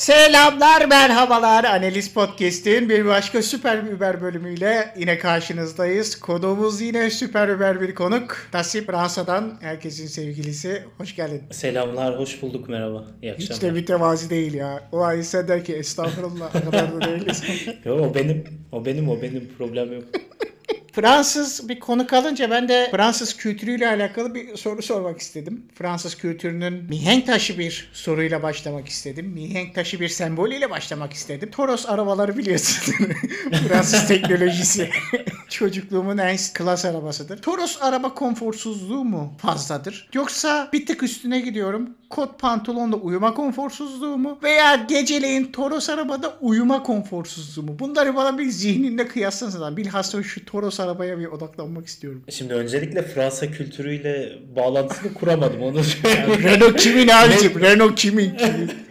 Selamlar, merhabalar. Analiz Podcast'in bir başka Süper Biber bölümüyle yine karşınızdayız. Konuğumuz yine Süper Biber bir konuk. Nasip Fransa'dan herkesin sevgilisi. Hoş geldin. Selamlar, hoş bulduk, merhaba. İyi akşamlar. Hiç de mütevazi değil ya. O an insan der ki estağfurullah o kadar da değiliz. Yo, o benim, o benim, o benim problem yok. Fransız bir konuk alınca ben de Fransız kültürüyle alakalı bir soru sormak istedim. Fransız kültürünün mihenk taşı bir soruyla başlamak istedim. Mihenk taşı bir sembolüyle başlamak istedim. Toros arabaları biliyorsun. Fransız teknolojisi. Çocukluğumun en klas arabasıdır. Toros araba konforsuzluğu mu fazladır? Yoksa bir tık üstüne gidiyorum. Kot pantolonla uyuma konforsuzluğu mu? Veya geceleyin Toros arabada uyuma konforsuzluğu mu? Bunları bana bir zihninde kıyaslasana. Bilhassa şu Toros arabaya bir odaklanmak istiyorum. Şimdi öncelikle Fransa kültürüyle bağlantısını kuramadım onu. Renault kimin abicim? Renault kimin? kimin?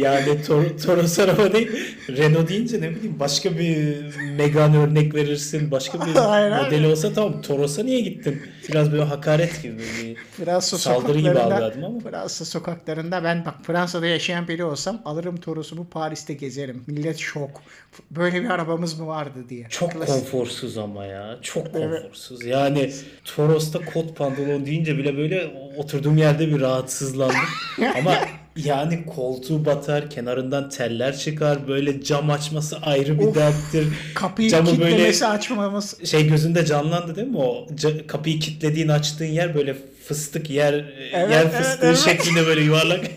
Yani Tor Toros araba değil. Renault deyince ne bileyim başka bir Megane örnek verirsin. Başka bir hayır. modeli olsa tamam Toros'a niye gittin? Biraz böyle hakaret gibi bir Fransa Saldırı gibi algıladım ama. Fransa sokaklarında ben bak Fransa'da yaşayan biri olsam alırım Toros'umu Paris'te gezerim. Millet şok. Böyle bir arabamız mı vardı diye. Çok Klasik. konforsuz ama ya. Çok Evet. konforsuz. Yani Toros'ta kot pantolon deyince bile böyle oturduğum yerde bir rahatsızlandım. ama yani koltuğu batar, kenarından teller çıkar, böyle cam açması ayrı bir Of. derttir. Kapıyı Camı böyle- kitlemesi açmaması. Şey gözünde canlandı değil mi o ca- kapıyı kilitlediğin açtığın yer böyle fıstık yer Evet, yer evet, fıstığı evet. şeklinde böyle yuvarlak.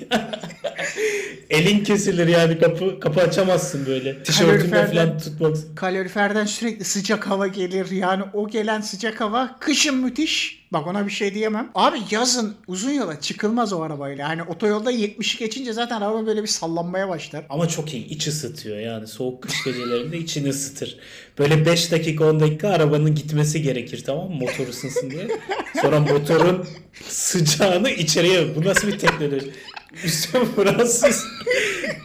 Elin kesilir yani kapı kapı açamazsın böyle. Kaloriferden- falan tutmak. Kaloriferden sürekli sıcak hava gelir. Yani o gelen sıcak hava kışın müthiş. Bak ona bir şey diyemem. Abi yazın uzun yola çıkılmaz o arabayla. Yani otoyolda 70'i geçince zaten araba böyle bir sallanmaya başlar. Ama çok iyi. iç ısıtıyor yani. Soğuk kış gecelerinde içini ısıtır. Böyle 5 dakika 10 dakika arabanın gitmesi gerekir tamam mı? Motor ısınsın diye. Sonra motorun sıcağını içeriye. Bu nasıl bir teknoloji? Üstüne Fransız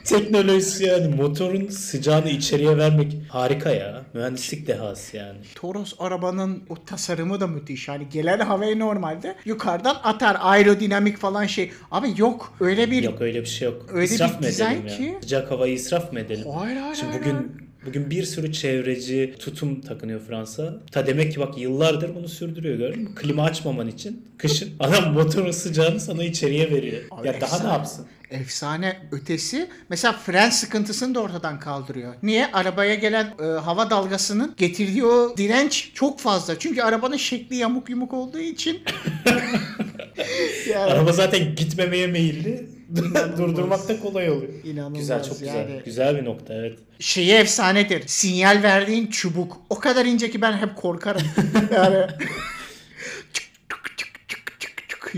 teknolojisi yani. Motorun sıcağını içeriye vermek harika ya. Mühendislik dehası yani. Toros arabanın o tasarımı da müthiş. Yani gelen havayı normalde yukarıdan atar. Aerodinamik falan şey. Abi yok öyle bir... Yok öyle bir şey yok. Öyle israf bir mı dizayn edelim ya? ki- Sıcak havayı israf mı edelim? Hayır hayır Şimdi hayır, bugün hayır. Bugün bir sürü çevreci tutum takınıyor Fransa. Ta demek ki bak yıllardır bunu sürdürüyor gördün mü? Klima açmaman için kışın adam motorun sıcağını sana içeriye veriyor. Abi ya daha efsane. ne yapsın? Efsane ötesi mesela fren sıkıntısını da ortadan kaldırıyor. Niye? Arabaya gelen e, hava dalgasının getirdiği o direnç çok fazla. Çünkü arabanın şekli yamuk yumuk olduğu için. yani, Araba zaten gitmemeye meyilli. Durdurmak da kolay oluyor. İnanılmaz Güzel çok güzel. yani. Güzel bir nokta evet. şeyi efsanedir. Sinyal verdiğin çubuk. O kadar ince ki ben hep korkarım. yani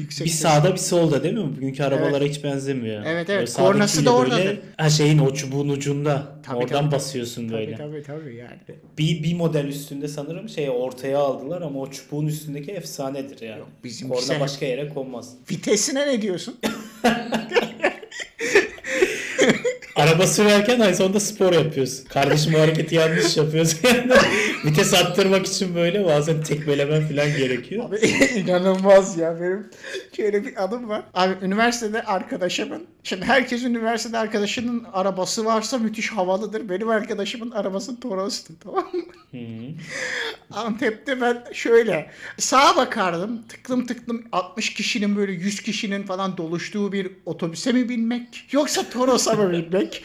yüksek Bir sağda bir solda değil mi? Bugünkü arabalara hiç benzemiyor. Evet, evet. Böyle Kornası da oradadır. böyle- Ha şeyin o çubuğun ucunda. Tabii, Oradan tabii, basıyorsun Tabii böyle. tabii tabii yani. Bir, bir model üstünde sanırım şey ortaya aldılar ama o çubuğun üstündeki efsanedir yani. Yok, bizim Korna başka yere konmaz. Vitesine ne diyorsun? Araba sürerken aynı zamanda spor yapıyorsun. Kardeşim o hareketi yanlış yapıyorsun. Yani vites arttırmak için böyle bazen tekmelemen falan gerekiyor. Abi inanılmaz ya benim şöyle bir adım var. Abi üniversitede arkadaşımın şimdi herkes üniversitede arkadaşının arabası varsa müthiş havalıdır. Benim arkadaşımın arabası Toros'tu tamam mı? Antep'te ben şöyle sağa bakardım tıklım tıklım 60 kişinin böyle 100 kişinin falan doluştuğu bir otobüse mi binmek yoksa Toros'a mı binmek?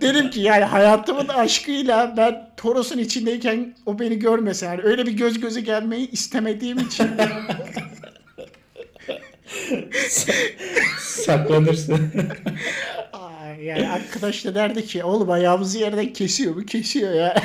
Dedim ki yani hayatımın aşkıyla ben Toros'un içindeyken o beni görmese yani öyle bir göz göze gelmeyi istemediğim için Saklanırsın. Aa, yani arkadaş da derdi ki oğlum ayağımızı yerden kesiyor mu? Kesiyor ya.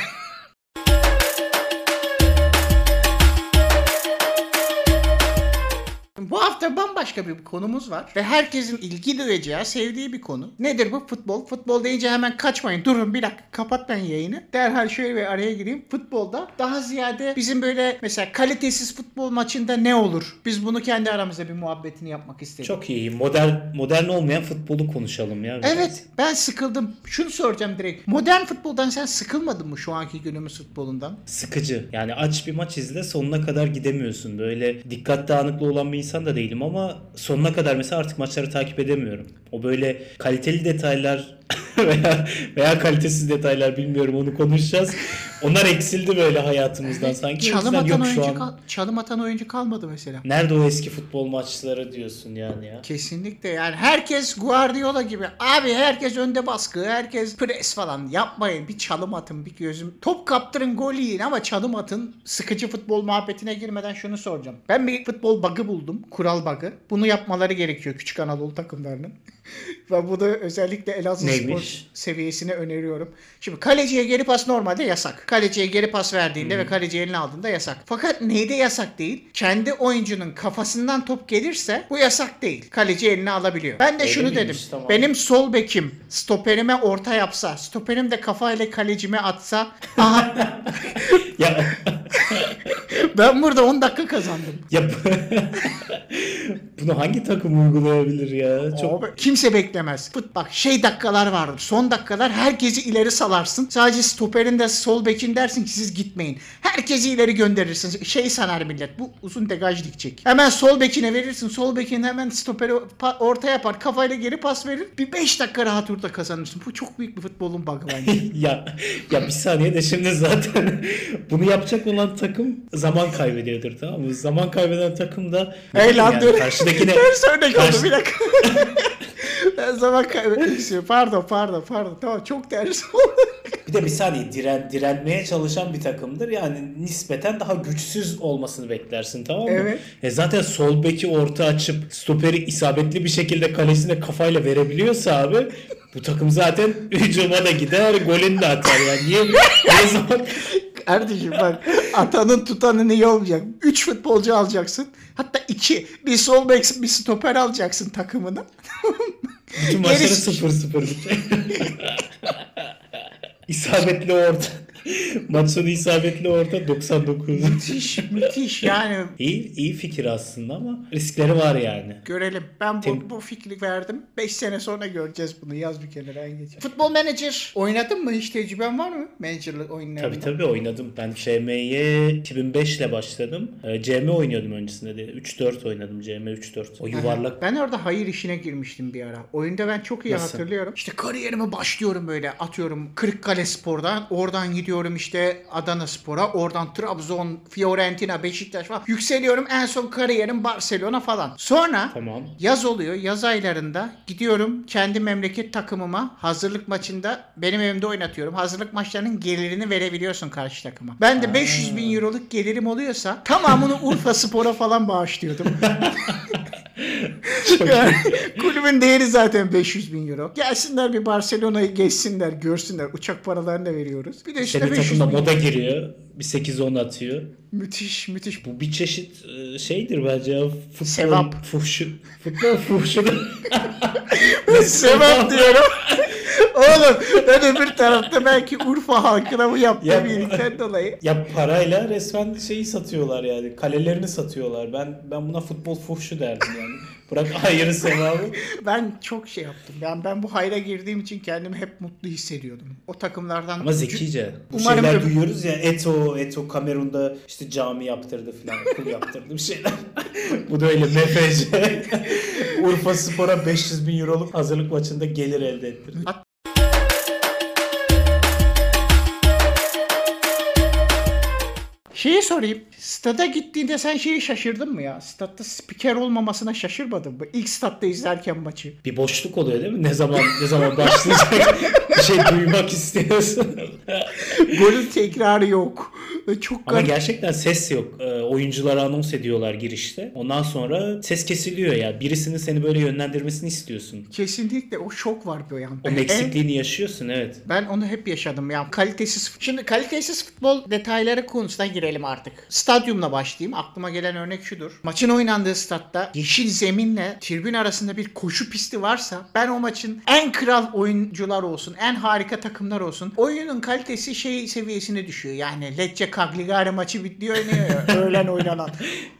Bambaşka bir konumuz var ve herkesin ilgi duyacağı, sevdiği bir konu. Nedir bu? Futbol. Futbol deyince hemen kaçmayın. Durun bir dakika kapatmayın yayını. Derhal şöyle bir araya gireyim. Futbolda daha ziyade bizim böyle mesela kalitesiz futbol maçında ne olur? Biz bunu kendi aramızda bir muhabbetini yapmak istedik. Çok iyi. Modern modern olmayan futbolu konuşalım ya. biraz. Evet ben sıkıldım. Şunu soracağım direkt. Modern futboldan sen sıkılmadın mı şu anki günümüz futbolundan? Sıkıcı. Yani aç bir maç izle sonuna kadar gidemiyorsun. Böyle dikkat dağınıklığı olan bir insan da değilim ama sonuna kadar mesela artık maçları takip edemiyorum. O böyle kaliteli detaylar veya veya kalitesiz detaylar bilmiyorum onu konuşacağız. Onlar eksildi böyle hayatımızdan sanki. Çalım atan, yok şu oyuncu an. kal- çalım atan oyuncu kalmadı mesela. Nerede o eski futbol maçları diyorsun yani ya. Kesinlikle yani herkes Guardiola gibi. Abi herkes önde baskı, herkes pres falan. Yapmayın bir çalım atın bir gözüm. Top kaptırın gol yiyin ama çalım atın. Sıkıcı futbol muhabbetine girmeden şunu soracağım. Ben bir futbol bug'ı buldum. Kural bug'ı. Bunu yapmaları gerekiyor küçük Anadolu takımlarının. Ve bunu özellikle Elazığ Neymiş? Spor seviyesine öneriyorum. Şimdi kaleciye geri pas normalde yasak. Kaleciye geri pas verdiğinde ve kaleci eline aldığında yasak. Fakat neyde yasak değil? Kendi oyuncunun kafasından top gelirse bu yasak değil. Kaleci eline alabiliyor. Ben de Öyle şunu dedim. Tamam. Benim sol bekim stoperime orta yapsa, stoperim de kafayla kalecime atsa aha Ya ben burada 10 dakika kazandım. ya bunu hangi takım uygulayabilir ya? Çok Abi, kimse beklemez. Fut bak şey dakikalar vardır. Son dakikalar herkesi ileri salarsın. Sadece stoperin de sol bekin dersin ki siz gitmeyin. Herkesi ileri gönderirsin. Şey sanar millet. Bu uzun degaj dikecek. Hemen sol bekine verirsin. Sol bekin hemen stoperi orta yapar. Kafayla geri pas verir. Bir 5 dakika rahat orada kazanırsın. Bu çok büyük bir futbolun bug'ı bence. ya ya bir saniye de şimdi zaten bunu yapacak olan takım zaman kaybediyordur tamam mı? Zaman kaybeden takım da Hey lan dur. karşıdakine Ters örnek oldu bir dakika. zaman kaybetmek istiyorum. Pardon pardon pardon. Tamam çok ters bir de bir saniye diren, direnmeye çalışan bir takımdır. Yani nispeten daha güçsüz olmasını beklersin tamam mı? Evet. E zaten sol beki orta açıp stoperi isabetli bir şekilde kalesine kafayla verebiliyorsa abi bu takım zaten hücuma da gider golünü de atar yani. Niye? Ne zaman Kardeşim bak atanın tutanın iyi olmayacak. 3 futbolcu alacaksın. Hatta 2. Bir sol bek bir stoper alacaksın takımına. Bütün maçları Gerisi- 0-0 bitecek. isabetli orta. Maç sonu isabetli orta 99. müthiş müthiş yani. iyi, iyi fikir aslında ama riskleri var yani. Görelim. Ben bu, Tem- bu fikri verdim. 5 sene sonra göreceğiz bunu. Yaz bir kenara en geç. Futbol Manager oynadın mı? Hiç tecrüben var mı? Manager'lı oyunlarında. Tabii tabii oynadım. Ben FM'ye 2005 ile başladım. Ee, CM oynuyordum öncesinde de. 3-4 oynadım. CM 3-4. O yuvarlak. Ben orada hayır işine girmiştim bir ara. Oyunda ben çok iyi Nasıl? hatırlıyorum. İşte kariyerime başlıyorum böyle atıyorum Kırıkkale Spor'dan. Oradan gidiyorum işte Adana Spor'a. Oradan Trabzon, Fiorentina, Beşiktaş falan. Yükseliyorum en son kariyerim Barcelona falan. Sonra Tamam. Yaz oluyor. Yaz aylarında gidiyorum kendi memleket takımıma hazırlık maçında benim evimde oynatıyorum. Hazırlık maçlarının gelirini verebiliyorsun karşı takıma. Ben de 500 bin euroluk gelirim oluyorsa tamamını Urfa Spor'a falan bağışlıyordum. Yani kulübün değeri zaten 500 bin euro. Gelsinler bir Barcelona'yı geçsinler, görsünler. Uçak paralarını da veriyoruz. Bir de üstüne Senin 500 takımda bin. moda giriyor. Bir 8-10 atıyor. Müthiş, müthiş. Bu bir çeşit e, şeydir bence ya. Futbol Sevap. fuhşu. Futbol fuhşu. Sebep diyorum. Oğlum ben öbür tarafta belki Urfa halkına bu yaptığım Ya- iyilikten dolayı. ya parayla resmen şeyi satıyorlar yani. Kalelerini satıyorlar. Ben ben buna futbol fuhşu derdim yani. Bırak hayırı sevabı. Ben çok şey yaptım. Ben ben bu hayra girdiğim için kendimi hep mutlu hissediyordum. O takımlardan Ama zekice. Bu Umarım şeyler öbür- duyuyoruz ya Eto, Eto Kamerun'da işte cami yaptırdı falan, okul yaptırdı bir şeyler. Bu da öyle MFC. Urfa Spor'a 500 bin euroluk hazırlık maçında gelir elde ettirdi. Şeyi sorayım. Stada gittiğinde sen şeyi şaşırdın mı ya? Statta spiker olmamasına şaşırmadın mı? İlk statta izlerken maçı. Bir boşluk oluyor değil mi? Ne zaman ne zaman başlayacak bir şey duymak istiyorsun. Golün tekrarı yok. Ve Çok Ama garip. gerçekten ses yok. Ee, oyuncuları anons ediyorlar girişte. Ondan sonra ses kesiliyor ya. Birisinin seni böyle yönlendirmesini istiyorsun. Kesinlikle o şok var bir yan. Onun eksikliğini yaşıyorsun evet. Ben onu hep yaşadım ya. Kalitesiz. Şimdi kalitesiz futbol detayları konusuna girelim artık. Stadyumla başlayayım. Aklıma gelen örnek şudur. Maçın oynandığı statta yeşil zeminle tribün arasında bir koşu pisti varsa ben o maçın en kral oyuncular olsun, en harika takımlar olsun. Oyunun kalitesi şey seviyesine düşüyor. Yani Lecce Cagliari maçı bitiyor oynuyor ya. Öyle öğlen oynanan.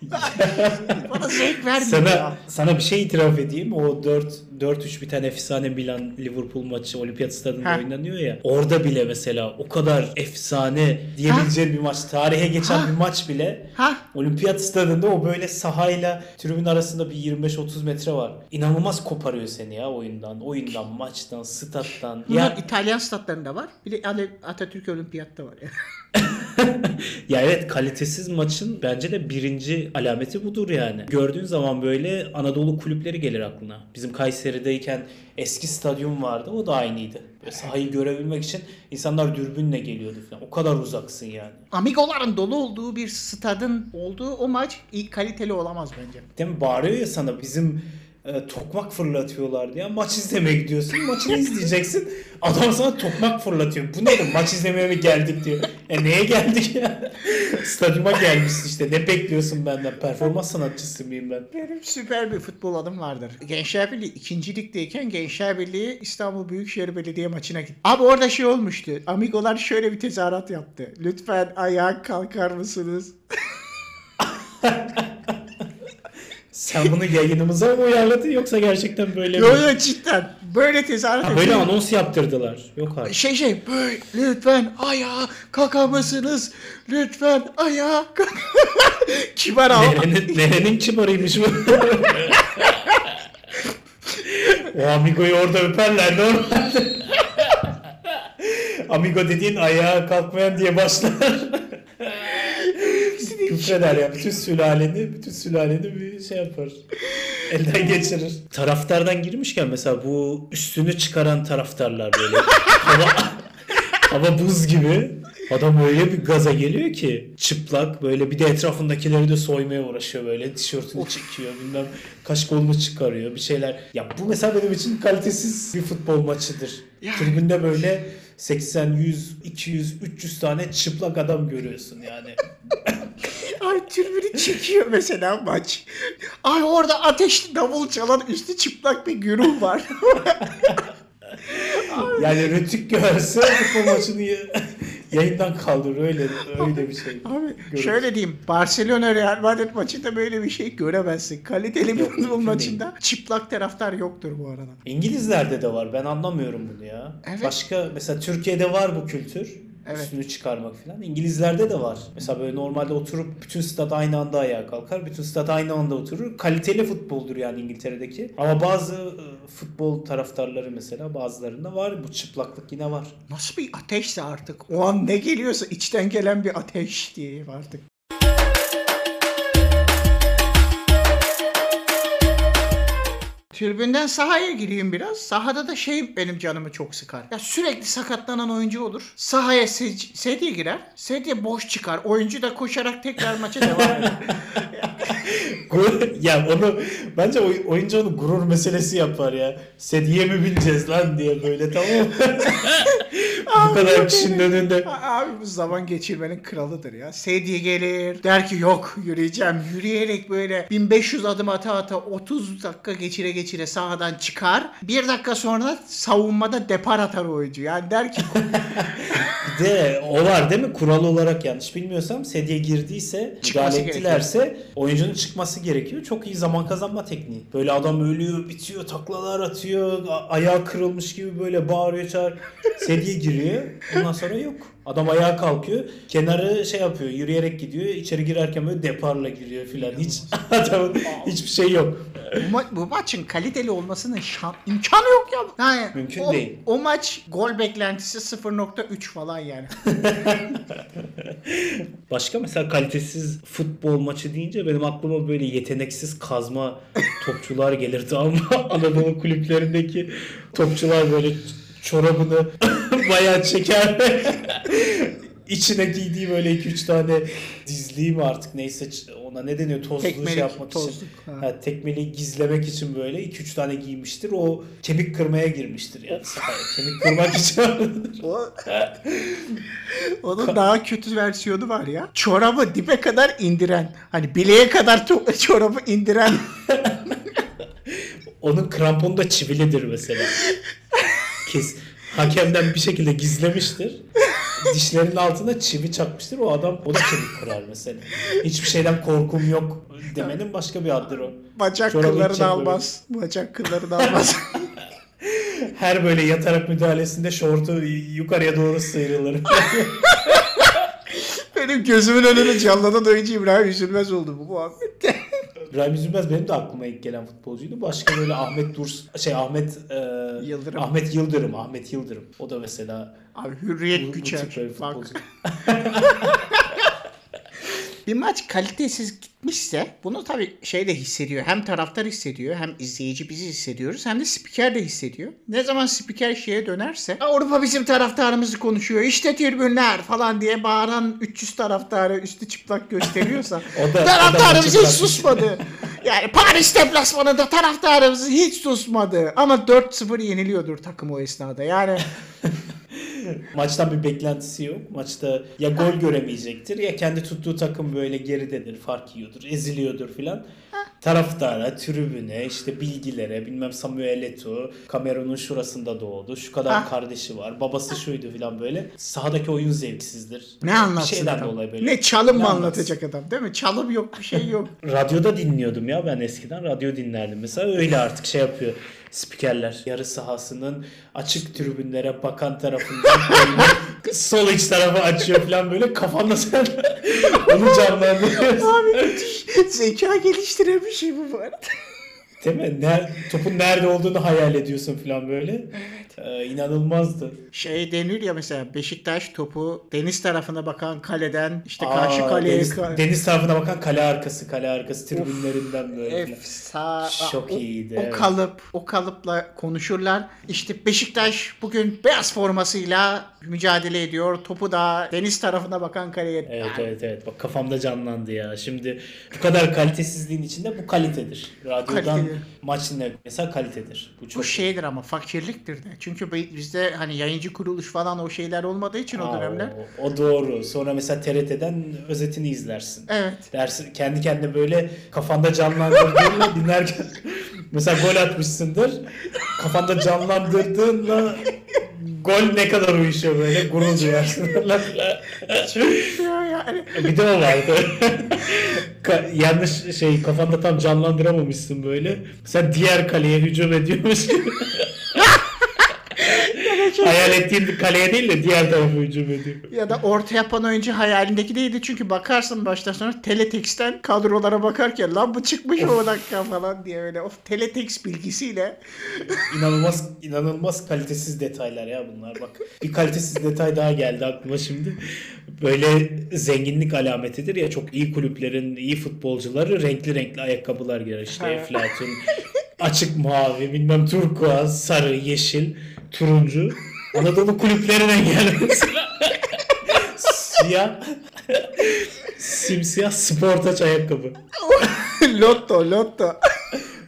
Bana zevk vermiyor Sana ya. sana bir şey itiraf edeyim. O 4 4-3 biten efsane Milan Liverpool maçı Olimpiyat Stadında Ha. oynanıyor ya. Orada bile mesela o kadar efsane diyebileceğin bir maç, tarihe geçen Ha. bir maç bile Ha? Olimpiyat Stadında o böyle sahayla tribün arasında bir 25-30 metre var. İnanılmaz koparıyor seni ya oyundan. Oyundan, maçtan, stat'tan. Bunlar Ya, İtalyan statlarında var. Bir de Atatürk Olimpiyatta var. ya. ya evet kalitesiz maçın bence de birinci alameti budur yani. Gördüğün zaman böyle Anadolu kulüpleri gelir aklına. Bizim Kayseri'deyken eski stadyum vardı o da aynıydı. Böyle sahayı görebilmek için insanlar dürbünle geliyordu falan. O kadar uzaksın yani. Amigoların dolu olduğu bir stadın olduğu o maç iyi kaliteli olamaz bence. Değil mi? Bağırıyor ya sana bizim e, tokmak fırlatıyorlar diye. Maç izlemeye gidiyorsun. Maçını izleyeceksin. Adam sana tokmak fırlatıyor. Bu ne? Maç izlemeye mi geldik diyor. E neye geldik ya? Stadyuma gelmişsin işte. Ne bekliyorsun benden? Performans sanatçısı mıyım ben? Benim süper bir futbol adım vardır. Gençler Birliği ikinci ligdeyken Gençler Birliği İstanbul Büyükşehir Belediye maçına gitti. Abi orada şey olmuştu. Amigolar şöyle bir tezahürat yaptı. Lütfen ayağa kalkar mısınız? Sen bunu yayınımıza mı uyarladın yoksa gerçekten böyle mi? Yo yo cidden. Böyle tezahürat Ha, böyle anons yaptırdılar. Yok artık. Şey şey böyle lütfen ayağa kalkar mısınız? Lütfen ayağa kalk. Kibar al. Nerenin, nerenin kibarıymış bu? o Amigo'yu orada öperler normalde. Amigo dediğin ayağa kalkmayan diye başlar. Küfreder ya. Bütün sülaleni, bütün sülaleni bir şey yapar. Elden geçirir. Taraftardan girmişken mesela bu üstünü çıkaran taraftarlar böyle. hava, hava buz gibi. Adam öyle bir gaza geliyor ki çıplak böyle bir de etrafındakileri de soymaya uğraşıyor böyle tişörtünü çekiyor bilmem kaş kolunu çıkarıyor bir şeyler. Ya bu mesela benim için kalitesiz bir futbol maçıdır. Yani. Tribünde böyle 80, 100, 200, 300 tane çıplak adam görüyorsun yani. Ay türbünü çekiyor mesela maç. Ay orada ateşli davul çalan üstü çıplak bir güruh var. Yani Rütük görse futbol maçını yayından kaldırır öyle öyle bir şey. Abi Görürüz. şöyle diyeyim. Barcelona Real Madrid maçında böyle bir şey göremezsin. Kaliteli bir futbol maçında çıplak taraftar yoktur bu arada. İngilizlerde de var. Ben anlamıyorum bunu ya. Evet. Başka mesela Türkiye'de var bu kültür. Evet. Üstünü çıkarmak falan. İngilizlerde de var. Mesela böyle normalde oturup bütün stat aynı anda ayağa kalkar. Bütün stat aynı anda oturur. Kaliteli futboldur yani İngiltere'deki. Ama bazı e, futbol taraftarları mesela bazılarında var. Bu çıplaklık yine var. Nasıl bir ateşse artık. O an ne geliyorsa içten gelen bir ateş diye artık. Tribünden sahaya gireyim biraz. Sahada da şey benim canımı çok sıkar. Ya sürekli sakatlanan oyuncu olur. Sahaya se- sedye girer. Sedye boş çıkar. Oyuncu da koşarak tekrar maça devam eder. Ya onu bence oy- oyuncu onu gurur meselesi yapar ya. Sediye mi bineceğiz lan diye böyle tamam? Bu kadar kişinin önünde. Abi bu zaman geçirmenin kralıdır ya. Sedye gelir. Der ki yok yürüyeceğim. Yürüyerek böyle 1500 adım ata ata 30 dakika geçire geçire sahadan çıkar. Bir dakika sonra savunmada depar atar oyuncu. Yani der ki de o var değil mi? Kural olarak yanlış bilmiyorsam sedye girdiyse müdahale ettilerse oyuncunun çıkması gerekiyor. Çok iyi zaman kazanma tekniği. Böyle adam ölüyor, bitiyor, taklalar atıyor, ayağı kırılmış gibi böyle bağırıyor, çağır. Sedye giriyor. Ondan sonra yok. Adam ayağa kalkıyor. Kenarı şey yapıyor, yürüyerek gidiyor. İçeri girerken böyle deparla giriyor filan. Hiç adamın hiçbir şey yok. bu, ma- bu maçın kaliteli olmasının şan- imkanı yok ya. Yani Mümkün o, değil. O maç gol beklentisi 0.3 falan yani. Başka mesela kalitesiz futbol maçı deyince benim aklıma böyle yeteneksiz kazma topçular gelir tamam mı? Anadolu kulüplerindeki topçular böyle çorabını bayağı çeker. İçine giydiği böyle 2-3 tane dizliği mi artık neyse ona ne deniyor tozlu şey Tekmelik, yapmak için. tozluk, ha. Ha, tekmeliği gizlemek için böyle 2-3 tane giymiştir. O kemik kırmaya girmiştir yani. kemik kırmak için. O, onun daha kötü versiyonu var ya. Çorabı dibe kadar indiren. Hani bileğe kadar çorabı indiren. Onun kramponu da çivilidir mesela. Kes, hakemden bir şekilde gizlemiştir. Dişlerinin altına çivi çakmıştır. O adam o da kemik kırar mesela. Hiçbir şeyden korkum yok demenin başka bir adıdır o. Bacak Çorabı kıllarını almaz. Bacak kıllarını almaz. Her böyle yatarak müdahalesinde şortu yukarıya doğru sıyrılır. Benim gözümün önüne canlanan oyuncu İbrahim Üzülmez oldu bu muhabbette. İbrahim Üzülmez benim de aklıma ilk gelen futbolcuydu. Başka böyle Ahmet Durs şey Ahmet e, Yıldırım. Ahmet Yıldırım, Ahmet Yıldırım. O da mesela Abi bu, hürriyet bu güçer. Bak, futbolcu. bir maç kalitesiz gitmişse bunu tabii şey de hissediyor. Hem taraftar hissediyor hem izleyici bizi hissediyoruz hem de spiker de hissediyor. Ne zaman spiker şeye dönerse Avrupa bizim taraftarımızı konuşuyor. İşte tribünler falan diye bağıran 300 taraftarı üstü çıplak gösteriyorsa O da- o da taraftarımız hiç susmadı. Yani Paris deplasmanında taraftarımız hiç susmadı. Ama 4-0 yeniliyordur takım o esnada. Yani Maçtan bir beklentisi yok. Maçta ya gol göremeyecektir ya kendi tuttuğu takım böyle geridedir, fark yiyordur, eziliyordur filan. Taraftara, tribüne, işte bilgilere, bilmem Samuel Eto'o, Cameron'un şurasında doğdu, şu kadar Ah. kardeşi var, babası şuydu filan böyle. Sahadaki oyun zevksizdir. ne anlatsın Bir şeyden adam? dolayı böyle. Ne çalım mı anlatsın? anlatacak adam değil mi? Çalım yok bir şey yok. Radyoda dinliyordum ya ben eskiden radyo dinlerdim. Mesela öyle artık şey yapıyor spikerler. Yarı sahasının açık tribünlere bakan tarafından oyunu sol iç tarafı açıyor falan böyle kafanda sen onu canlandırıyorsun. Abi müthiş zeka geliştiren bir şey bu bu arada. Değil mi? Ne, topun nerede olduğunu hayal ediyorsun falan böyle. Ee, inanılmazdı. Şey denir ya mesela Beşiktaş topu deniz tarafına bakan kaleden işte Aa, karşı kaleye deniz, ka- deniz tarafına bakan kale arkası kale arkası tribünlerinden böyle. falan. Efsa Çok o, iyiydi, O evet. kalıp o kalıpla konuşurlar. İşte Beşiktaş bugün beyaz formasıyla mücadele ediyor. Topu da deniz tarafına bakan kaleye. Evet evet evet. Bak kafamda canlandı ya. Şimdi bu kadar kalitesizliğin içinde bu kalitedir. Radyodan Kaliteli. maç dinlemek mesela kalitedir. Bu çok Bu şeydir ama fakirliktir de. Çünkü bi- bizde hani yayıncı kuruluş falan o şeyler olmadığı için o Aa, dönemler. O, o doğru. Sonra mesela TRT'den özetini izlersin. Evet. Dersi kendi kendine böyle kafanda canlandırdığınla dinlerken mesela gol atmışsındır. Kafanda canlandırdığınla gol ne kadar uyuşuyor böyle gurur duyarsın. Ya yani. Bir de o vardı. Ka- yanlış şey kafanda tam canlandıramamışsın böyle. Sen diğer kaleye hücum ediyormuş gibi. Hayal ettiğin kaleye değil de diğer tarafa hücum ediyor. Ya da orta yapan oyuncu hayalindeki değildi. Çünkü bakarsın baştan sonra Teletext'ten kadrolara bakarken lan bu çıkmış o dakika falan diye öyle. Of Teletext bilgisiyle. İnanılmaz inanılmaz kalitesiz detaylar ya bunlar bak. Bir kalitesiz detay daha geldi aklıma şimdi. Böyle zenginlik alametidir ya çok iyi kulüplerin iyi futbolcuları renkli renkli ayakkabılar giyer işte. Eflatun açık mavi bilmem turkuaz sarı yeşil turuncu Anadolu kulüplerinden geldi mesela. Siyah simsiyah sportaç ayakkabı. lotto lotto.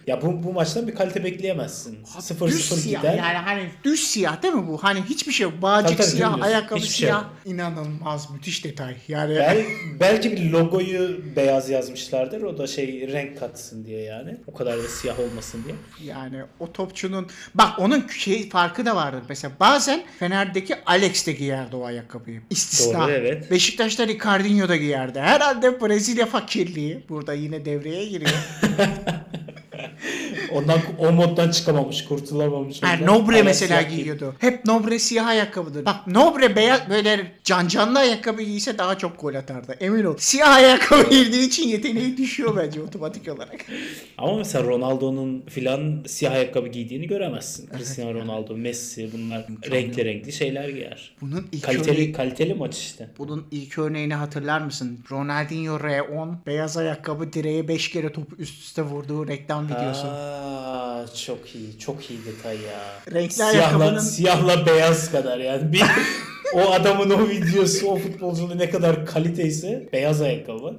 Ya bu, bu maçtan bir kalite bekleyemezsin. 0-0 Düz siyah gider. yani hani düz siyah değil mi bu? Hani hiçbir şey yok. Bağcık tabii, siyah, dümdüz. ayakkabı Hiçbir şey siyah. yok. İnanılmaz müthiş detay. Yani Bel, belki bir logoyu beyaz yazmışlardır. O da şey renk katsın diye yani. O kadar da siyah olmasın diye. yani o topçunun bak onun şey farkı da vardır. Mesela bazen Fener'deki Alex de giyerdi o ayakkabıyı. İstisna. Doğru, evet. Beşiktaş'ta Ricardinho da giyerdi. Herhalde Brezilya fakirliği burada yine devreye giriyor. Ondan o moddan çıkamamış, kurtulamamış. Yani ondan. Nobre Hala mesela giyip- giyiyordu. Hep Nobre siyah ayakkabıdır. Bak Nobre beyaz böyle can canlı ayakkabı giyse daha çok gol atardı. Emin ol. Siyah ayakkabı giydiği için yeteneği düşüyor bence otomatik olarak. Ama mesela Ronaldo'nun filan siyah ayakkabı giydiğini göremezsin. Cristiano Ronaldo, Messi bunlar renkli renkli şeyler giyer. Bunun ilk Kaliteli örneği, kaliteli maç işte. bunun ilk örneğini hatırlar mısın? Ronaldinho R10 beyaz ayakkabı direğe 5 kere topu üst üste vurduğu reklam videosu. Aa, çok iyi, çok iyi detay ya. Renkli siyahla, ayakkabının- siyahla beyaz kadar yani. Bir, o adamın o videosu, o futbolcunun ne kadar kaliteyse beyaz ayakkabı.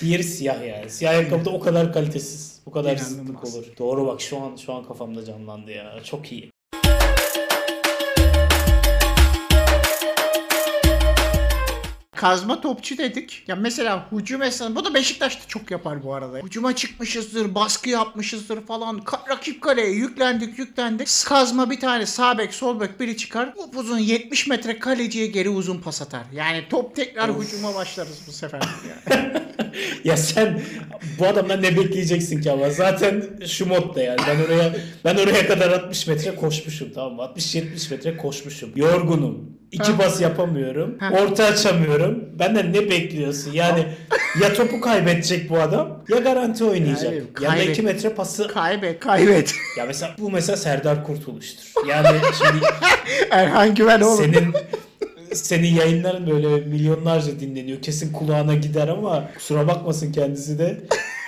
Diğeri siyah yani. Siyah ayakkabı da o kadar kalitesiz. O kadar zıtlık olur. Doğru bak şu an şu an kafamda canlandı ya. Çok iyi. Kazma topçu dedik. Ya mesela hücum esnasında bu da Beşiktaş'ta çok yapar bu arada. Hücuma çıkmışızdır, baskı yapmışızdır falan. Ka- rakip kaleye yüklendik yüklendik. Kazma bir tane sağ bek sol bek biri çıkar. Upuzun 70 metre kaleciye geri uzun pas atar. Yani top tekrar hücuma başlarız bu sefer. Yani. Ya sen bu adamdan ne bekleyeceksin ki ama zaten şu modda yani ben oraya ben oraya kadar 60 metre koşmuşum tamam mı? 60-70 metre koşmuşum. Yorgunum. İki bas yapamıyorum. Orta açamıyorum. Benden ne bekliyorsun? Yani ya topu kaybedecek bu adam ya garanti oynayacak. Yani ya da kaybet- 2 metre pası kaybet kaybet. ya mesela bu mesela Serdar Kurtuluş'tur. Yani şimdi Erhan Güven oğlum. senin senin yayınların böyle milyonlarca dinleniyor. Kesin kulağına gider ama kusura bakmasın kendisi de.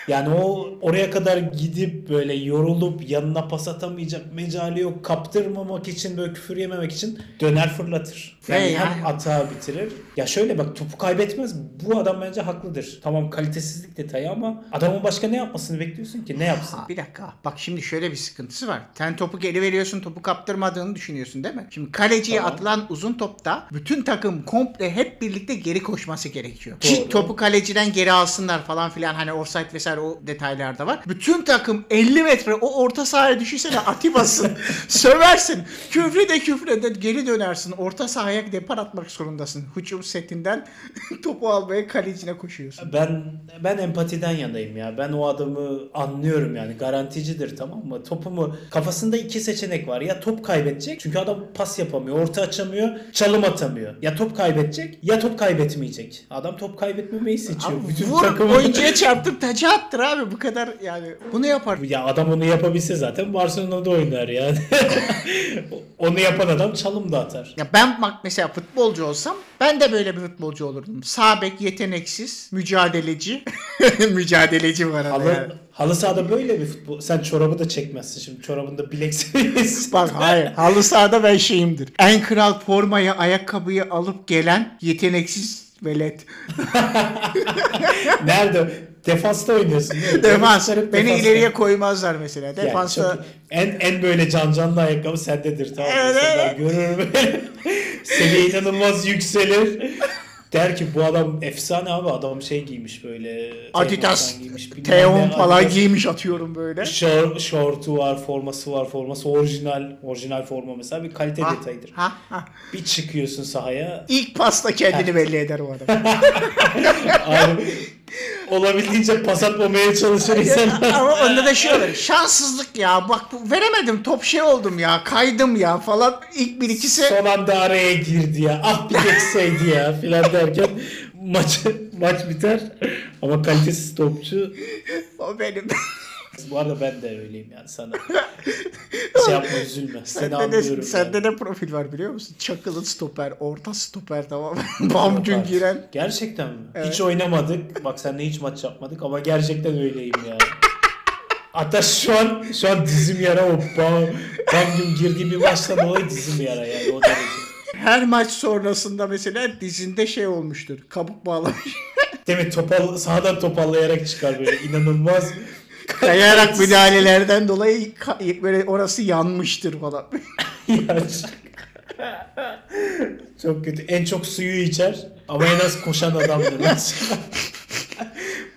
Yani o oraya kadar gidip böyle yorulup yanına pas atamayacak mecali yok. Kaptırmamak için böyle küfür yememek için döner fırlatır. Yani Hey, hem yani. atağı bitirir. Ya şöyle bak topu kaybetmez. Bu adam bence haklıdır. Tamam kalitesizlik detayı ama adamın başka ne yapmasını bekliyorsun ki? Ne yapsın? Ha, bir dakika. Bak şimdi şöyle bir sıkıntısı var. Sen topu geri veriyorsun, topu kaptırmadığını düşünüyorsun değil mi? Şimdi kaleciye Tamam. atılan uzun topta bütün takım komple hep birlikte geri koşması gerekiyor. Doğru. Ki topu kaleciden geri alsınlar falan filan hani offside vesaire o detaylar da var. Bütün takım 50 metre o orta sahaya düşünsene Atibas'ın. Söversin. Küfre de küfre de geri dönersin. Orta sahaya depar atmak zorundasın. Hücum setinden topu almaya kalecine koşuyorsun. Ben ben empatiden yanayım ya. Ben o adamı anlıyorum yani. Garanticidir tamam mı? Topumu kafasında iki seçenek var. Ya top kaybedecek. Çünkü adam pas yapamıyor, orta açamıyor, çalım atamıyor. Ya top kaybedecek ya top kaybetmeyecek. Adam top kaybetmemeyi seçiyor. Abi Bütün vur takımı oyuncuya çarptır taca attır abi bu kadar yani bunu yapar. ya adam onu yapabilse zaten Barcelona'da oynar yani. onu yapan adam çalım da atar. Ya ben bak mesela futbolcu olsam ben de böyle bir futbolcu olurdum. Sağ bek yeteneksiz, mücadeleci. mücadeleci var arada. Halı, yani. halı sahada böyle bir futbol. Sen çorabı da çekmezsin şimdi. Çorabında bilek seviyesi. Bak hayır. Halı sahada ben şeyimdir. En kral formayı, ayakkabıyı alıp gelen yeteneksiz velet. Nerede? Defansta oynuyorsun? Defans. Beni defansta. ileriye koymazlar mesela. Yani Defansta çok- en en böyle can canlı ayakkabı sendedir tamam? Evet, evet. görür Seviye inanılmaz yükselir. Der ki bu adam efsane abi adam şey giymiş böyle. Adidas, giymiş, Teon falan Adidas. giymiş atıyorum böyle. Şor, şortu var, forması var, forması orijinal, orijinal forma mesela bir kalite Ha, detayıdır. ha, ha. Bir çıkıyorsun sahaya, İlk pasta kendini belli eder o adam. abi olabildiğince pas atmamaya çalışır insanlar. Ama onda da şey olur. Şanssızlık ya. Bak bu- veremedim. Top şey oldum ya. Kaydım ya falan. İlk bir ikisi Son anda araya girdi ya. Ah bir geçseydi ya filan derken maç maç biter. Ama kalitesiz topçu. o benim. Bu arada ben de öyleyim yani sana. Şey yapma üzülme. Seni Sende anlıyorum. de, sende de profil var biliyor musun? Çakılı stoper, orta stoper tamam mı? Bam gün yani. giren. Gerçekten mi? Evet. Hiç oynamadık. Bak seninle hiç maç yapmadık ama gerçekten öyleyim ya. Hatta şu an şu an dizim yara o bam, bam gün girdiğim bir maçtan dolayı dizim yara yani o derece. Her maç sonrasında mesela dizinde şey olmuştur. Kabuk bağlamış. Değil mi? Topal, sağdan topallayarak çıkar böyle inanılmaz. Kayarak müdahalelerden dolayı böyle orası yanmıştır falan. Çok kötü. En çok suyu içer ama en az koşan adamdır.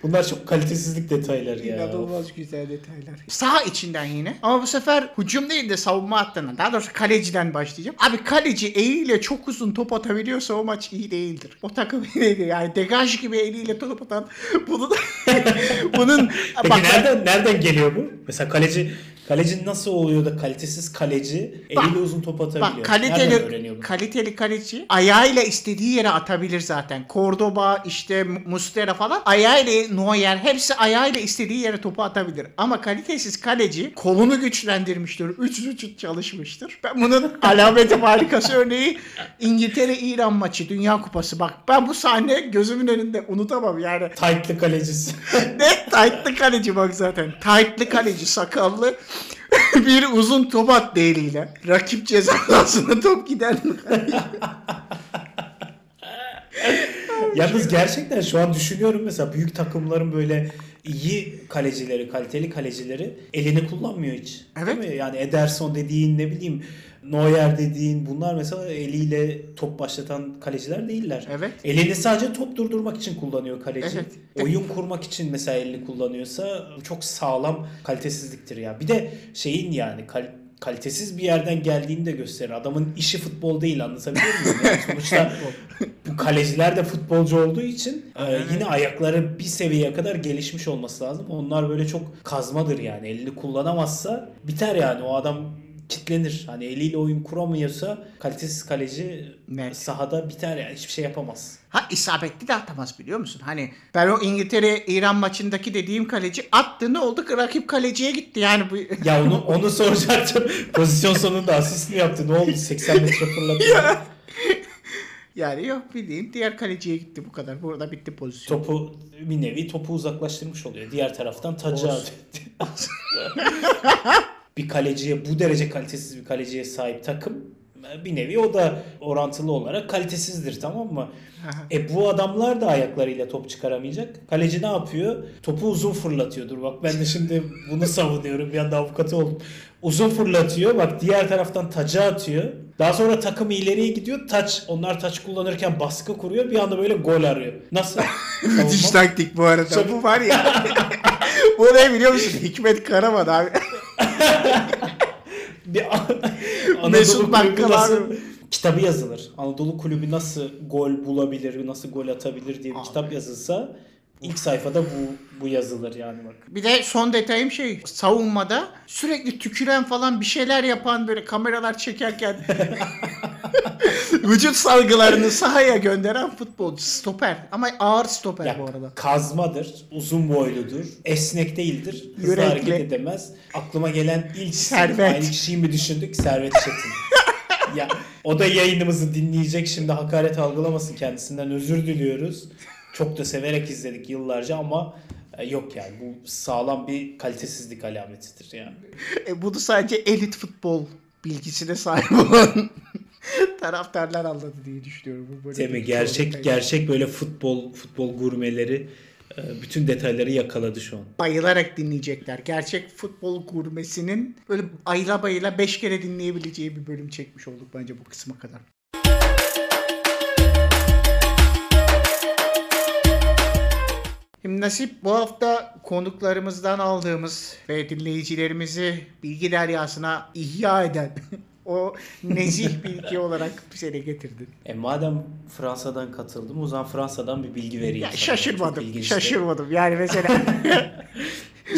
Bunlar çok kalitesizlik detayları ya. İnanılmaz güzel detaylar. Sağ içinden yine. Ama bu sefer hücum değil de savunma hattından. Daha doğrusu kaleciden başlayacağım. Abi kaleci eliyle çok uzun top atabiliyorsa o maç iyi değildir. O takım iyi değil. Yani degaj gibi eliyle top atan bunun bunun Peki bak, nereden nereden geliyor bu? Mesela kaleci kaleci nasıl oluyor da kalitesiz kaleci eliyle uzun top atabiliyor? Bak kaliteli kaliteli kaleci ayağıyla istediği yere atabilir zaten. Cordoba işte Mustera falan ayağıyla Neuer hepsi ayağıyla istediği yere topu atabilir. Ama kalitesiz kaleci kolunu güçlendirmiştir. Üç üç çalışmıştır. Ben bunun alameti harikası örneği İngiltere İran maçı Dünya Kupası. Bak ben bu sahne gözümün önünde unutamam yani. Tight'lı kalecisi. Ne tight'lı kaleci bak zaten. Tight'lı kaleci sakallı. bir uzun top attı eliyle. Rakip ceza top gider mi? Yalnız gerçekten şu an düşünüyorum mesela büyük takımların böyle iyi kalecileri, kaliteli kalecileri elini kullanmıyor hiç. Evet. Değil mi? Yani Ederson dediğin ne bileyim Neuer dediğin bunlar mesela eliyle top başlatan kaleciler değiller. Evet. Elini sadece top durdurmak için kullanıyor kaleci. Evet. Oyun kurmak için mesela elini kullanıyorsa çok sağlam kalitesizliktir ya. Bir de şeyin yani kal- kalitesiz bir yerden geldiğini de gösterir. Adamın işi futbol değil anlatabiliyor muyum? Yani sonuçta bu kaleciler de futbolcu olduğu için e, yine ayakları bir seviyeye kadar gelişmiş olması lazım. Onlar böyle çok kazmadır yani. Elini kullanamazsa biter yani. O adam kitlenir. Hani eliyle oyun kuramıyorsa kalitesiz kaleci Net. sahada biter yani. Hiçbir şey yapamaz. Ha isabetli de atamaz biliyor musun? Hani ben o İngiltere-İran maçındaki dediğim kaleci attı ne oldu? Rakip kaleciye gitti yani bu. Ya onu onu soracaktım. Pozisyon sonunda asist mi yaptı? Ne oldu? 80 metre fırlattı. yani yok bildiğin diğer kaleciye gitti bu kadar. Burada bitti pozisyon. topu bir nevi topu uzaklaştırmış oluyor. Diğer taraftan taca. bir kaleciye bu derece kalitesiz bir kaleciye sahip takım bir nevi o da orantılı olarak kalitesizdir tamam mı? Aha. E bu adamlar da ayaklarıyla top çıkaramayacak. Kaleci ne yapıyor? Topu uzun fırlatıyor. Dur bak ben de şimdi bunu savunuyorum. Bir anda avukatı oldum. Uzun fırlatıyor. Bak diğer taraftan taca atıyor. Daha sonra takım ileriye gidiyor. Taç onlar taç kullanırken baskı kuruyor. Bir anda böyle gol arıyor. Nasıl? Müthiş taktik bu arada. Çok- Bu var ya. bu ne biliyor musun? Hikmet Karaman abi. bir Anadolu Mesut Bakkal nasıl kitabı yazılır. Anadolu kulübü nasıl gol bulabilir, nasıl gol atabilir diye bir Abi. kitap yazılsa ilk sayfada bu bu yazılır yani bak. Bir de son detayım şey savunmada sürekli tüküren falan bir şeyler yapan böyle kameralar çekerken vücut salgılarını sahaya gönderen futbolcu stoper ama ağır stoper Ya, bu arada. kazmadır, uzun boyludur, esnek değildir, hızlı Yürekli. hareket edemez. Aklıma gelen ilk Servet. aynı kişiyi mi düşündük? Servet Çetin. ya o da yayınımızı dinleyecek şimdi hakaret algılamasın kendisinden özür diliyoruz. Çok da severek izledik yıllarca ama e, yok yani bu sağlam bir kalitesizlik alametidir yani. E, bunu sadece elit futbol bilgisine sahip olan taraftarlar anladı diye düşünüyorum. Bu böyle Değil mi? Gerçek gerçek böyle futbol futbol gurmeleri e, bütün detayları yakaladı şu an. bayılarak dinleyecekler. Gerçek futbol gurmesinin böyle ayla bayıla 5 kere dinleyebileceği bir bölüm çekmiş olduk bence bu kısma kadar. Şimdi Nasip bu hafta konuklarımızdan aldığımız ve dinleyicilerimizi bilgi deryasına ihya eden o nezih bilgi olarak seni getirdin. E madem Fransa'dan katıldım o zaman Fransa'dan bir bilgi vereyim. Ya sana. şaşırmadım. Şaşırmadım. Yani mesela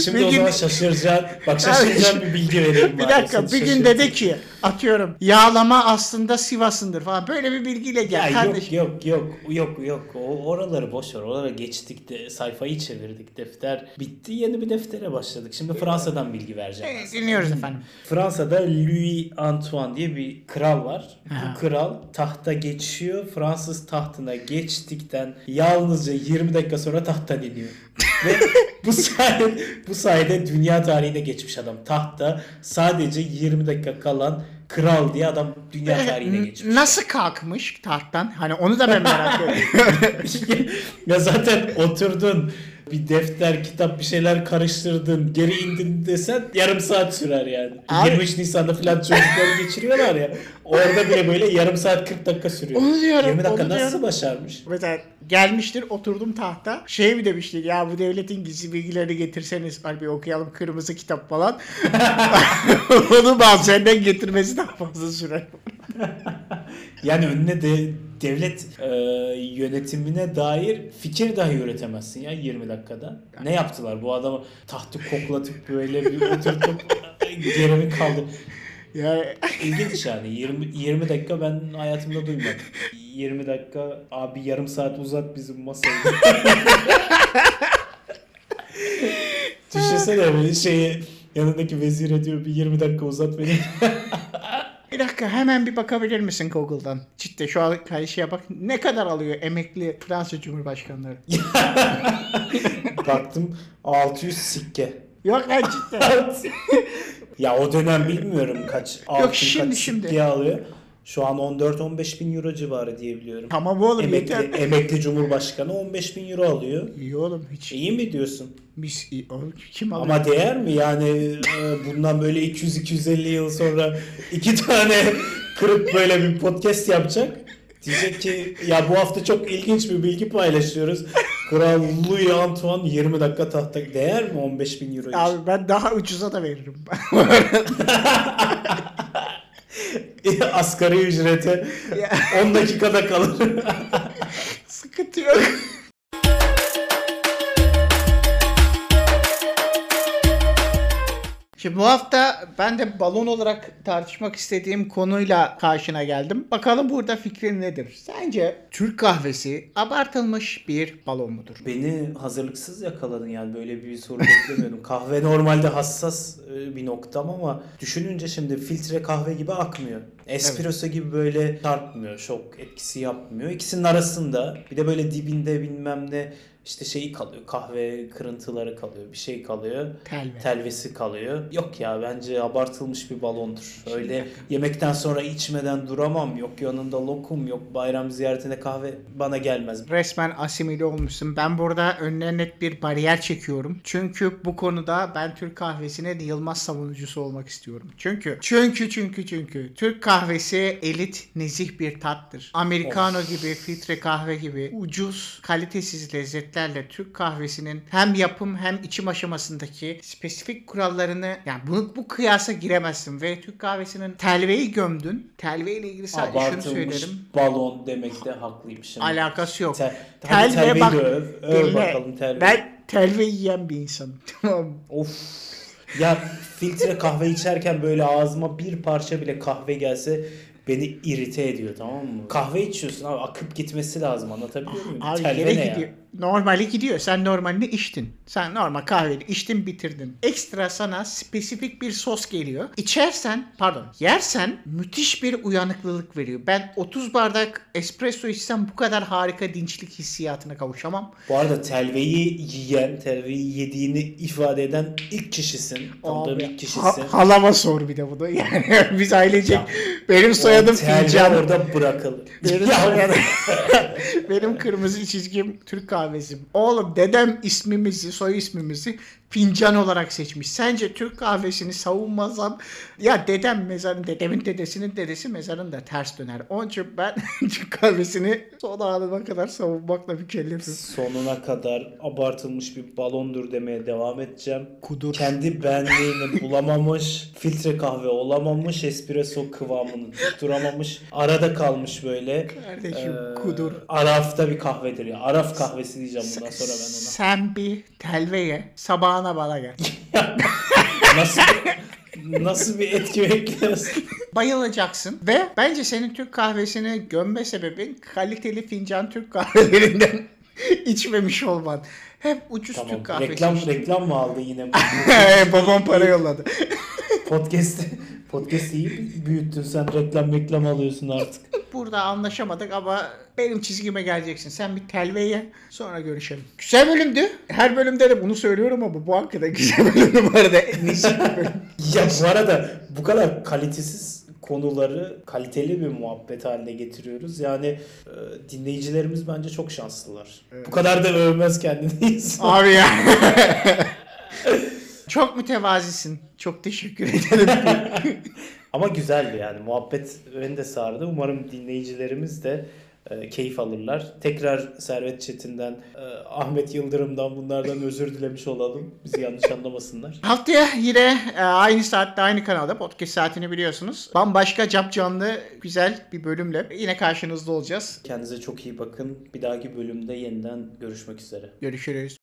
Şimdi Bir o gün- zaman şaşıracağın, bak şaşıracağın bir bilgi vereyim. Bir dakika bir gün dedi ki atıyorum yağlama aslında Sivas'ındır falan böyle bir bilgiyle gel Ya kardeşim. yok yok yok yok yok o oraları boş ver oralara geçtik de sayfayı çevirdik defter bitti yeni bir deftere başladık şimdi Fransa'dan bilgi vereceğim. sana. dinliyoruz efendim. Fransa'da Louis Antoine diye bir kral var. Aha. Bu kral tahta geçiyor. Fransız tahtına geçtikten yalnızca 20 dakika sonra tahttan iniyor. Ve bu sayede, bu sayede dünya tarihine geçmiş adam. Tahta sadece 20 dakika kalan kral diye adam dünya tarihine geçmiş. Nasıl kalkmış tahttan? Hani onu da ben merak ediyorum. ya zaten oturdun bir defter, kitap bir şeyler karıştırdın, geri indin desen yarım saat sürer yani. Abi- 23 Nisan'da falan çocukları geçiriyorlar ya. Orada bile böyle yarım saat 40 dakika sürüyor. Onu diyorum, 20 dakika onu nasıl diyorum. başarmış? Mesela gelmiştir oturdum tahta. Şey mi demiştir ya bu devletin gizli bilgilerini getirseniz hani bir okuyalım kırmızı kitap falan. Onu senden getirmesi daha fazla sürer. Yani önüne de devlet e, yönetimine dair fikir dahi üretemezsin ya 20 dakikada. Ne yaptılar bu adamı tahtı koklatıp böyle bir oturtup geri mi kaldı? Ya İlginç yani 20, 20 dakika ben hayatımda duymadım. 20 dakika abi yarım saat uzat bizim masayı. Düşünsene böyle şeyi yanındaki vezir diyor bir 20 dakika uzat beni. bir dakika hemen bir bakabilir misin Google'dan? Cidden şu an karşıya bak. Ne kadar alıyor emekli Fransa Cumhurbaşkanları? Baktım 600 sikke. Yok lan cidden. ya o dönem bilmiyorum kaç altın şimdi, kaç şimdi. sikke alıyor. Şu an 14-15 bin euro civarı diyebiliyorum. Tamam oğlum Emekli, yeter. emekli Cumhurbaşkanı 15 bin euro alıyor. İyi oğlum hiç. İyi mi diyorsun? İyi, oğlum, kim alıyor? Ama değer mi? Yani e, bundan böyle 200-250 yıl sonra iki tane kırık böyle bir podcast yapacak. Diyecek ki ya bu hafta çok ilginç bir bilgi paylaşıyoruz. Kral Louis Antoine 20 dakika tahta değer mi 15 bin euro için? Abi ben daha ucuza da veririm. Asgari ücrete Ya. 10 dakikada kalır. Sıkıntı yok. Şimdi bu hafta ben de balon olarak tartışmak istediğim konuyla karşına geldim. Bakalım burada fikrin nedir? Sence Türk kahvesi abartılmış bir balon mudur? Beni hazırlıksız yakaladın yani böyle bir soru beklemiyordum. kahve normalde hassas e, bir noktam ama düşününce şimdi filtre kahve gibi akmıyor. Espresso gibi böyle çarpmıyor, şok etkisi yapmıyor. İkisinin arasında bir de böyle dibinde bilmem ne işte şeyi kalıyor. Kahve kırıntıları kalıyor, bir şey kalıyor. Telve. Telvesi kalıyor. Yok ya bence abartılmış bir balondur. Öyle yemekten sonra içmeden duramam. Yok yanında lokum, yok bayram ziyaretinde kahve bana gelmez. Resmen asimile olmuşsun. Ben burada önüne net bir bariyer çekiyorum. Çünkü bu konuda ben Türk kahvesine Yılmaz savunucusu olmak istiyorum. Çünkü çünkü çünkü çünkü Türk kahvesi elit nezih bir tattır. Americano gibi, filtre kahve gibi ucuz, kalitesiz lezzetlerle Türk kahvesinin hem yapım hem içim aşamasındaki spesifik kurallarını yani bunu bu kıyasa giremezsin ve Türk kahvesinin telveyi gömdün. Telve ile ilgili sadece şunu söylerim. balon demekte haklıymışım. Alakası yok. Tel, Telve telveyi bak- öv. Öv Dinle. bakalım telveyi. Ben telve yiyen bir insanım. Tamam? Of. Ya filtre kahve içerken böyle ağzıma bir parça bile kahve gelse beni irite ediyor tamam mı? Kahve içiyorsun abi akıp gitmesi lazım anlatabiliyor muyum? Abi Telve yere ne ya? Normali gidiyor. Sen normalini içtin. Sen normal kahveni içtin bitirdin. Ekstra sana spesifik bir sos geliyor. İçersen pardon yersen müthiş bir uyanıklılık veriyor. Ben 30 bardak espresso içsem bu kadar harika dinçlik hissiyatına kavuşamam. Bu arada telveyi yiyen, telveyi yediğini ifade eden ilk kişisin. Tanıdığım ilk kişisin. ha- halama sor bir de bunu. Yani biz ailecek Ya, benim soyadım Fincan. orada bırakıl. Benim, benim kırmızı çizgim Türk kahvesi. Oğlum dedem ismimizi, soy ismimizi fincan olarak seçmiş. Sence Türk kahvesini savunmasam ya dedem mezarın dedemin dedesinin dedesi mezarında ters döner. Onun için ben Türk kahvesini son anına kadar savunmakla mükellefim. sonuna kadar abartılmış bir balondur demeye devam edeceğim. Kudur. Kendi benliğini bulamamış, filtre kahve olamamış, espresso kıvamını tutturamamış, arada kalmış böyle. Kardeşim Ee, kudur. Arafta bir kahvedir ya. Araf kahvesi diyeceğim bundan sonra ben Sen bir telveye sabahına bana gel. ona. Nasıl nasıl bir etki bekliyorsun? Bayılacaksın ve bence senin Türk kahvesini gömme sebebin kaliteli fincan Türk kahvelerinden içmemiş olman. Hep ucuz tamam. Türk kahvesi. Reklam reklam mı aldı yine? Babam para yolladı. Podcast Podcast'i iyi büyüttün sen reklam reklam alıyorsun artık. Burada anlaşamadık ama benim çizgime geleceksin. Sen bir telveye sonra görüşelim. Güzel bölümdü. Her bölümde de bunu söylüyorum ama bu hakikaten güzel bölüm bu arada. Ya bu arada bu kadar kalitesiz konuları kaliteli bir muhabbet haline getiriyoruz. Yani e, dinleyicilerimiz bence çok şanslılar. Bu kadar da övmez kendini insan. Abi ya. Çok mütevazisin. Çok teşekkür ederim. Ama güzeldi yani muhabbet beni de sardı. Umarım dinleyicilerimiz de e, keyif alırlar. Tekrar Servet Çetin'den, e, Ahmet Yıldırım'dan bunlardan özür dilemiş olalım. Bizi yanlış anlamasınlar. Haftaya yine e, aynı saatte aynı kanalda podcast saatini biliyorsunuz. Bambaşka cap canlı güzel bir bölümle yine karşınızda olacağız. Kendinize çok iyi bakın. Bir dahaki bölümde yeniden görüşmek üzere. Görüşürüz.